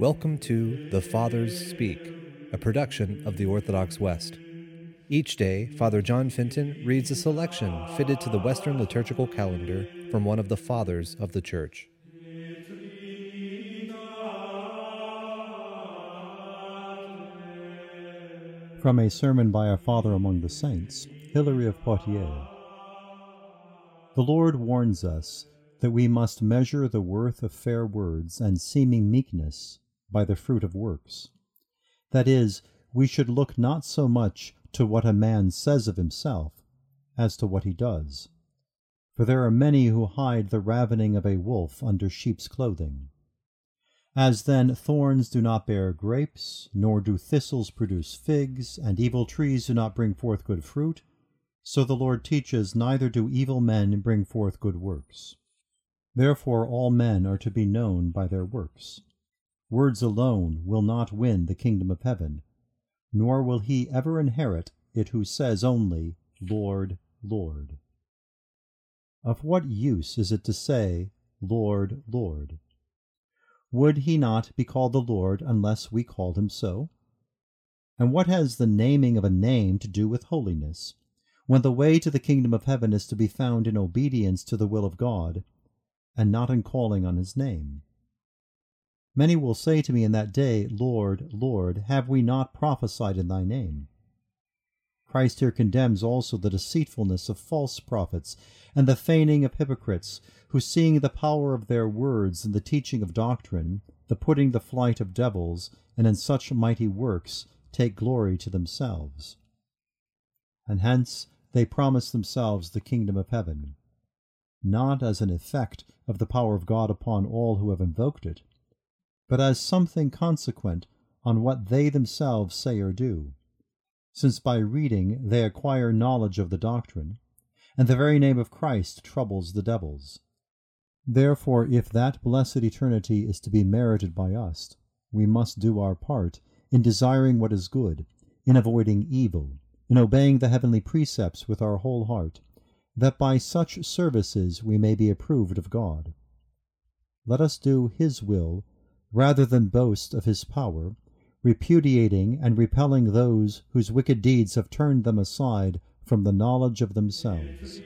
Welcome to The Fathers Speak, a production of the Orthodox West. Each day, Father John Fenton reads a selection fitted to the Western liturgical calendar from one of the Fathers of the Church. From a sermon by a Father among the Saints, Hilary of Poitiers. The Lord warns us that we must measure the worth of fair words and seeming meekness by the fruit of works. That is, we should look not so much to what a man says of himself as to what he does. For there are many who hide the ravening of a wolf under sheep's clothing. As then thorns do not bear grapes, nor do thistles produce figs, and evil trees do not bring forth good fruit, so the Lord teaches, neither do evil men bring forth good works. Therefore all men are to be known by their works. Words alone will not win the kingdom of heaven, nor will he ever inherit it who says only, Lord, Lord. Of what use is it to say, Lord, Lord? Would he not be called the Lord unless we called him so? And what has the naming of a name to do with holiness, when the way to the kingdom of heaven is to be found in obedience to the will of God, and not in calling on his name? Many will say to me in that day, Lord, Lord, have we not prophesied in thy name? Christ here condemns also the deceitfulness of false prophets and the feigning of hypocrites, who seeing the power of their words in the teaching of doctrine, the putting the flight of devils, and in such mighty works, take glory to themselves. And hence they promise themselves the kingdom of heaven, not as an effect of the power of God upon all who have invoked it, but as something consequent on what they themselves say or do, since by reading they acquire knowledge of the doctrine, and the very name of Christ troubles the devils. Therefore, if that blessed eternity is to be merited by us, we must do our part in desiring what is good, in avoiding evil, in obeying the heavenly precepts with our whole heart, that by such services we may be approved of God. Let us do His will rather than boast of his power, repudiating and repelling those whose wicked deeds have turned them aside from the knowledge of themselves.